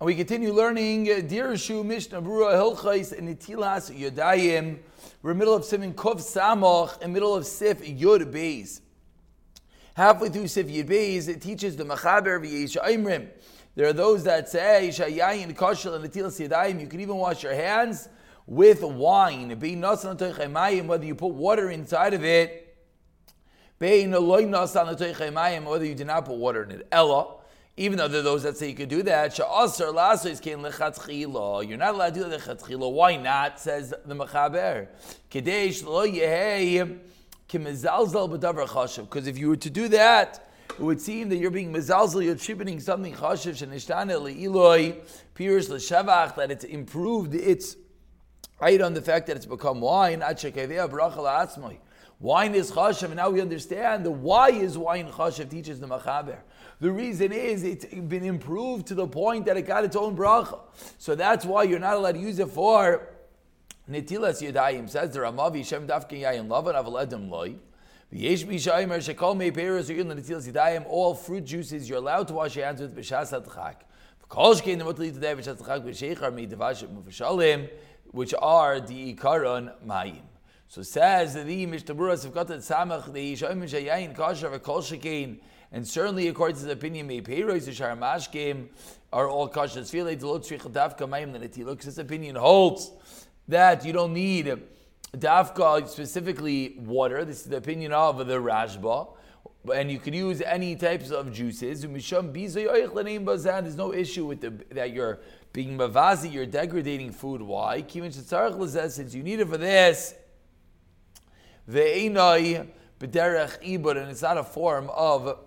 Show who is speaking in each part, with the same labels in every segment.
Speaker 1: And we continue learning uh, Dirshu Mishnah Brura Hilchais and Nitilas Yodayim. We're in the middle of Siman Kuf Samoch, in the middle of Sif Yud Beis. Halfway through Sif Yud Beis, it teaches the Machaber Imrim. There are those that say Shayayin Kashal and Nitilas Yodayim. You can even wash your hands with wine. Whether you put water inside of it, whether you do not put water in it. Ella even though there are those that say you could do that, you're not allowed to do lechatchila. Why not? Says the Mechaber. Because if you were to do that, it would seem that you're being mezalzel, you're attributing something chashiv shenishtane leiloi, pirs l'shavach, that it's improved its height on the fact that it's become wine, Wine is chashiv, and now we understand the why is wine chashiv teaches the Mechaber. The reason is it's been improved to the point that it got its own bracha. So that's why you're not allowed to use it for nitilas yadayim. Says the Ramavi Shem Dafkin Yayin Lavan Avaledim Loi. All fruit juices you're allowed to wash your hands with b'shas which are the ikaron mayim. So says the Mishnah Sivkat Samach the Yishayim Shayayin Kasher Shekein and certainly, according to the opinion, Meiperos, the Sharamashkim are all kosher. Because this opinion holds that you don't need dafka, specifically water. This is the opinion of the Rashba. And you can use any types of juices. There's no issue with the, that you're being mavazi, you're degrading food. Why? Since you need it for this, and it's not a form of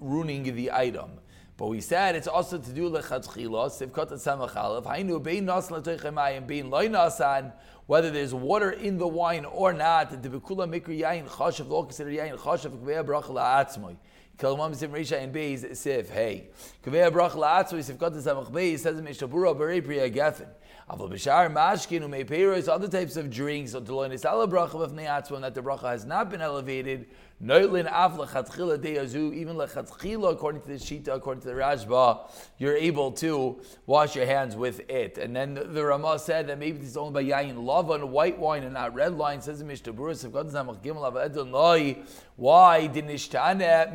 Speaker 1: ruining the item. But we said it's also to do lechatchila, sivkot samachalev, hainu bein nas latoichemayim, bein loy nasan, whether there's water in the wine or not, the bekula mikri yain chashav, lo consider yain chashav, kveya brach la'atzmoy. Kalmam sim reisha in beis sif, hey. Kveya brach la'atzmoy, sivkot samach beis, says mishabura berei priya gefen. Aval b'shar mashkin umei peiros, other types of drinks, or deloin is ala bracha of ne'atzmon, that the bracha has not been elevated, Noilin af lechatchila deyazu, even lechatchila, according to the Shita, according to the Rashba, you're able to wash your hands with it. And then the, Ramah said that maybe this is only by yayin lavan, white wine, and not red wine. Says the Mishnah Berurah, why did nishtane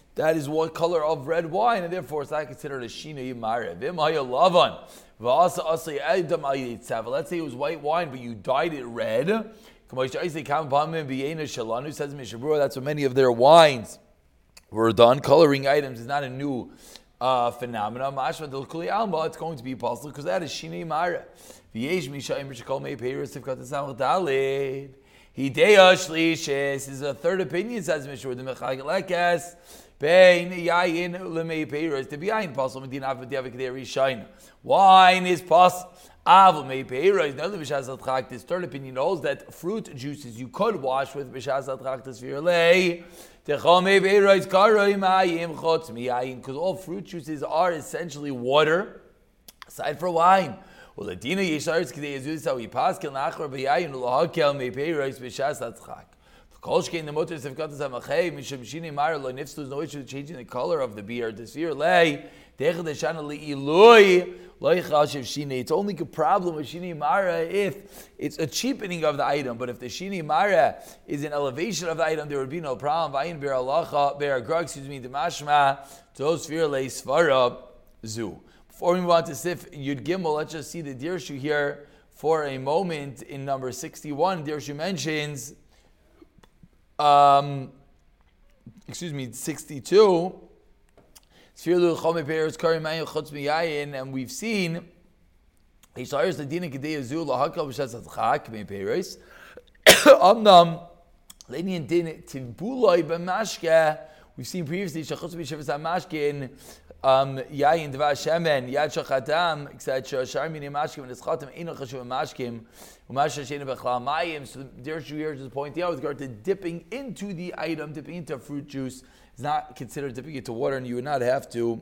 Speaker 1: That is what color of red wine, and therefore it's not considered a shina yimare. Let's say it was white wine, but you dyed it red. That's what many of their wines were done. Coloring items is not a new uh, phenomena. Mashma alma, it's going to be possible because that is shini mara. V'yesh mishayim b'shekol mei peiros tivkat esamach dalid. Hideya shlishis is a third opinion, says Mishra, the mechagelekas. Bein yayin lemei peiros. Medina Wine is possible. Avol mei peiros. No, the b'shas atchak. This third opinion holds that fruit juices you could wash with b'shas atchak tesvirlei. Because all fruit juices are essentially water, aside for wine. Well, the dina k'dei pass kel b'yayin u'lahakel reis b'shas atzchak. Kol shkein the motor sefkat zamachay misham shini mar lo nifstu no issue changing the color of the beer. The sphere lay dechad shana li'ilui it's only a problem with shini mara if it's a cheapening of the item. But if the shini mara is an elevation of the item, there would be no problem. Vayin ber alacha ber agrag, excuse me, the mashma tos vir le svara zu. Before we move on to sif yud gimel, let's just see the dirshu here for a moment. In number sixty-one, dirshu mentions, um, excuse me, sixty-two. And we've seen. We've seen previously um, yayin dva shemen yad shachadam etc. Shar mini mashkim and eschatim eno chashuv mashkim umash shena bechlal mayim. So Dersh here is pointing out with regard to dipping into the item, dipping into fruit juice is not considered dipping into water, and you would not have to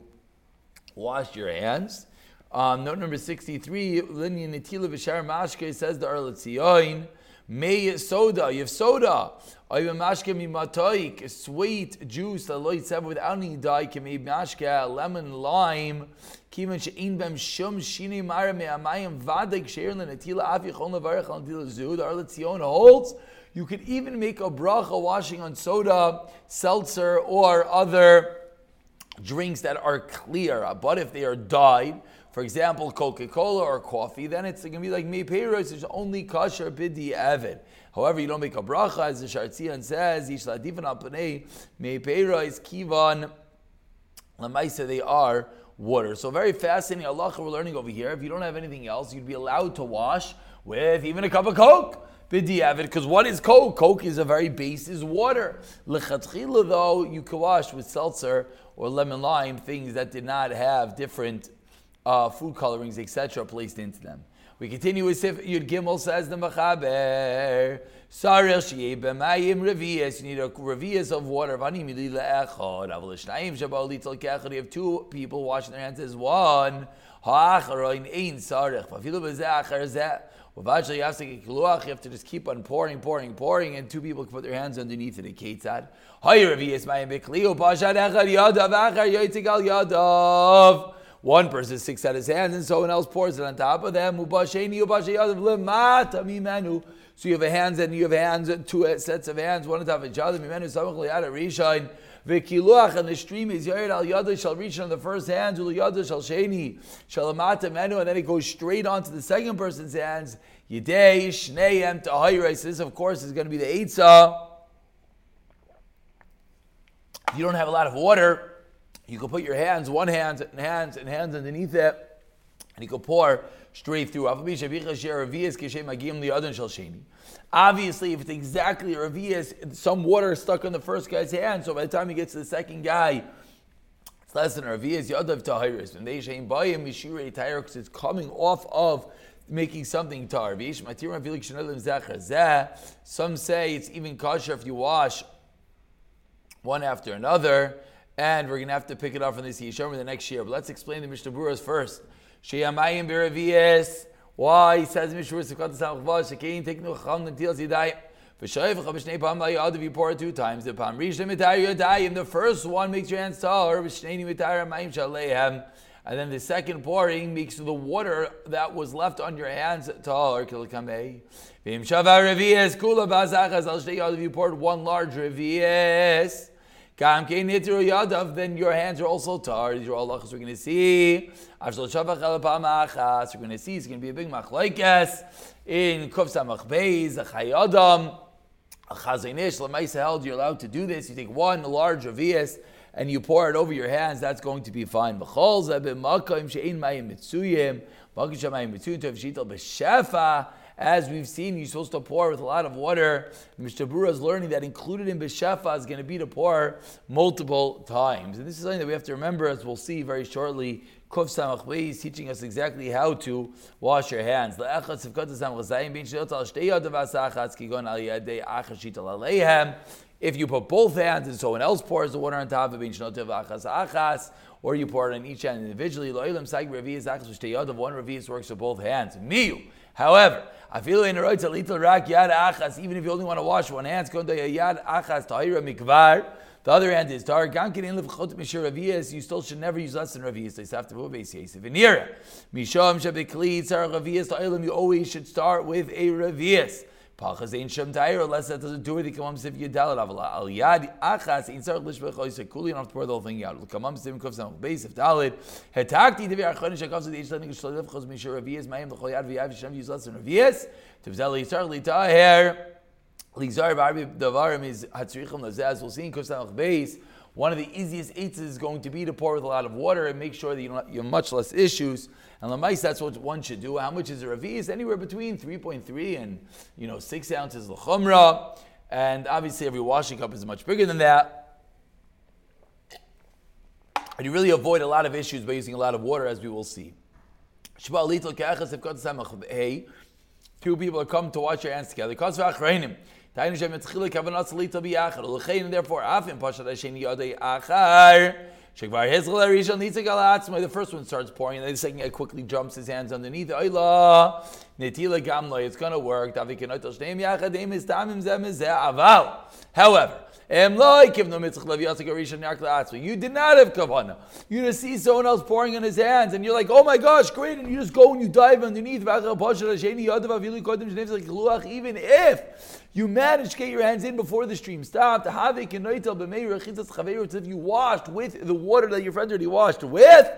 Speaker 1: wash your hands. Um, note number 63, Linya Netila Vishar Mashke says the Earl Tzion, May soda, you have soda. Sweet juice, without any dye, can be mashke, lemon, lime, kivan she'in bem shum shini mara me amayim vadik sheir lenatila afi chon levarech al tila zu, the Earl Tzion holds, you could even make a bracha washing on soda, seltzer, or other drinks that are clear. Uh, but if they are dyed, for example, Coca-Cola or coffee, then it's going to be like me peiros. There's only kosher bidi avid. However, you don't make a bracha, as the Shartzian says, Yishladifan apnei me peiros kivan lamaisa. They are water. So very fascinating. Allah we're learning over here. If you don't have anything else, you'd be allowed to wash with even a cup of Coke b'di'avid, because what is Coke? Coke is a very base, is water. L'chatchila, though, you could wash with seltzer or lemon lime, things that did not have different uh, food colorings, etc., placed into them. We continue with Sif Yud Gimel says the Mechaber. Sarel shiye b'mayim revius. You need a revius of water. Vani milila echad. Aval shnayim shabal litzal. You have two people washing their hands as one. You have to just keep on pouring, pouring, pouring, and two people can put their hands underneath it. Ketzad. One person sticks out his hands and someone else pours it on top of them. So you have a hands and you have hands, two sets of hands, one on top of each other. And the stream is Yared al Yada shall reach on the first hands, Ul Yada shall Sheni, shall Amata Menu, and then it goes straight onto the second person's hands. Yidei Shneim Tahayres. This, of course, is going to be the Eitzah. If you don't have a lot of water, you can put your hands, one hand, and hands, and hands underneath it, and he could pour straight through. Obviously, if it's exactly Ravias, some water is stuck on the first guy's hand, so by the time he gets to the second guy, it's less than Ravias. When they shame by him, because it's coming off of making something tar. Some say it's even kosher if you wash one after another, and we're going to have to pick it up from this Yishomer the next year. But let's explain the Mishnah Berurahs first. Sheyamayim beravias. Why he says Mishur Sukkot Samachvash Shekein take no Cham until Zidai. V'shoyv Chabishnei Pam Layad if you pour it two times. The Pam Rishon Mitayir Yadayim. The first one makes your hands taller. V'shnei Mitayir Mayim Shaleihem. And then the second pouring makes the water that was left on your hands taller. Kilkamei. V'im Shavar Revies Kula Bazachas Al Shtei Yad. If you poured one large Revies then your hands are also tar. These are all lachas we're going to see. We're going to see it's going to be a big machlaikas in Kuf Samach Beis, a Chayadam, a Chazinish, Lamaisa held, you're allowed to do this. You take one large avias and you pour it over your hands, that's going to be fine. B'chol zeh b'makayim she'in mayim mitzuyim, makayim she'mayim mitzuyim tov shital b'shefa, as we've seen, you're supposed to pour with a lot of water. Mishnah Berurah is learning that included in Beshefa is going to be to pour multiple times. And this is something that we have to remember, as we'll see very shortly. Kuf Samach is teaching us exactly how to wash your hands. If you put both hands and someone else pours the water on top of it, or you pour it on each hand individually, one revius works with both hands. Miu. However, even if you only want to wash one hand. The other hand is. You still should never use less than ravias. You always should start with a ravias. Shem unless that doesn't do it, he comes if you dal avala. Al yad achas in sarach lishbech oisek kuli, you don't have to pour the whole thing out. Kamam sim kuf sam beis if dalid. Hetakti devi achon shakav zedi ish lenik shlalev chos mishur aviyas mayim l'chol yad v'yav yishem yuz less than aviyas. Tivzel yisar li taher. Lizar b'arbi davarim is hatzrichim lazaz. We'll see in kuf sam beis. One of the easiest eights is going to be to pour with a lot of water and make sure that you, don't, you have much less issues. And lamais, that's what one should do. How much is a ravi? Anywhere between 3.3 and you know six ounces l'chumra. And obviously, every washing cup is much bigger than that. And you really avoid a lot of issues by using a lot of water, as we will see. Two people are come to wash your hands together. Therefore, Afim Pashat Yodei Achar. Shekvar Hezkel Arishon Nitzik Al The first one starts pouring, and the second guy quickly jumps his hands underneath. Oila Netila Gamla. It's going to work. Tavikenotel Shneim is Tamim Zem is Aval. However. You did not have kavana. You just see someone else pouring in his hands, and you're like, "Oh my gosh, great!" And you just go and you dive underneath. Even if you managed to get your hands in before the stream stopped, if you washed with the water that your friend already washed with,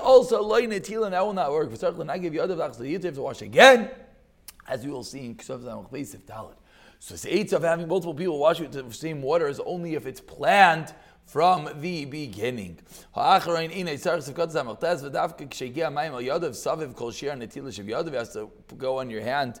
Speaker 1: also loy that will not work. I give you other you have to wash again, as we will see in Kshav Zamach Dalit. So the eight of having multiple people wash with the same water is only if it's planned from the beginning. You has to go on your hand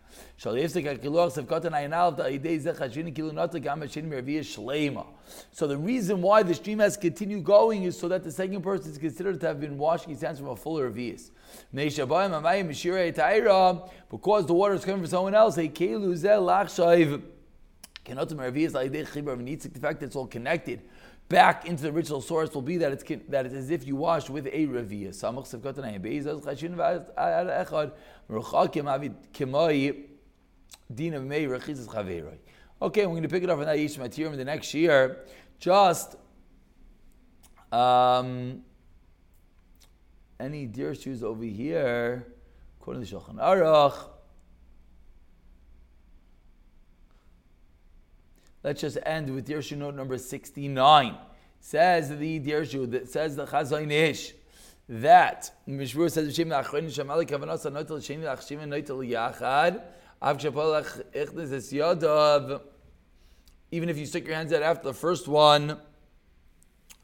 Speaker 1: So the reason why the stream has continued going is so that the second person is considered to have been washing his hands from a fuller revius. Because the water is coming from someone else, the fact it's all connected back into the original source will be that it's that it's as if you washed with a revia. Okay, we're going to pick it up on that Yish Matirim the next year. Just um, any deer shoes over here, according to Shulchan Aruch. Let's just end with Dirshu note number 69. Says the that says the Chazon Ish, that Mishmur says Hashem La'achron Shamali Kavanos Anotel Sheni La'achshim Anotel Yachad Av Ichnes Es even if you stick your hands out after the first one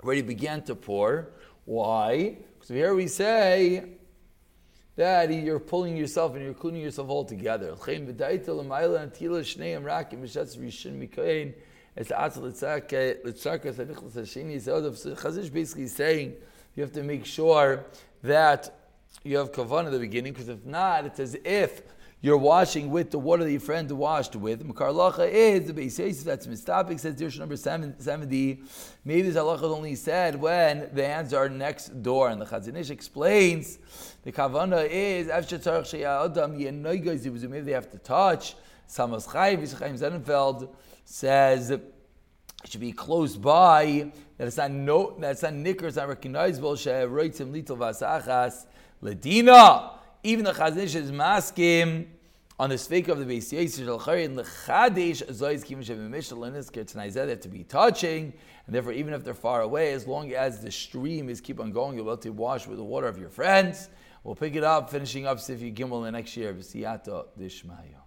Speaker 1: already began to pour. Why? Because here we say that you're pulling yourself and you're cleaning yourself all together. Basically saying you have to make sure that you have kavan at the beginning, because if not, it's as if you're washing with the water that your friend washed with. Makarlacha is the base that's mistapik says dirsha number 70. Maybe this halacha is only said when the hands are next door, and the Chazon Ish explains the kavana is maybe they have to touch. Salmas Chaim Sonnenfeld says it should be close by. That it's not no, that it's not nicker, it's not recognizable. Ledina. Even the Chazanish is maskim on the Sveik of the Beis Yisrael Shalchari and the Chadesh Zoyz Kim Shem Mishalinis Kertanai they have to be touching, and therefore even if they're far away, as long as the stream is keep on going, you're able to wash with the water of your friends. We'll pick it up, finishing up Sifi Gimel the next year. V'siyata Dishmaya.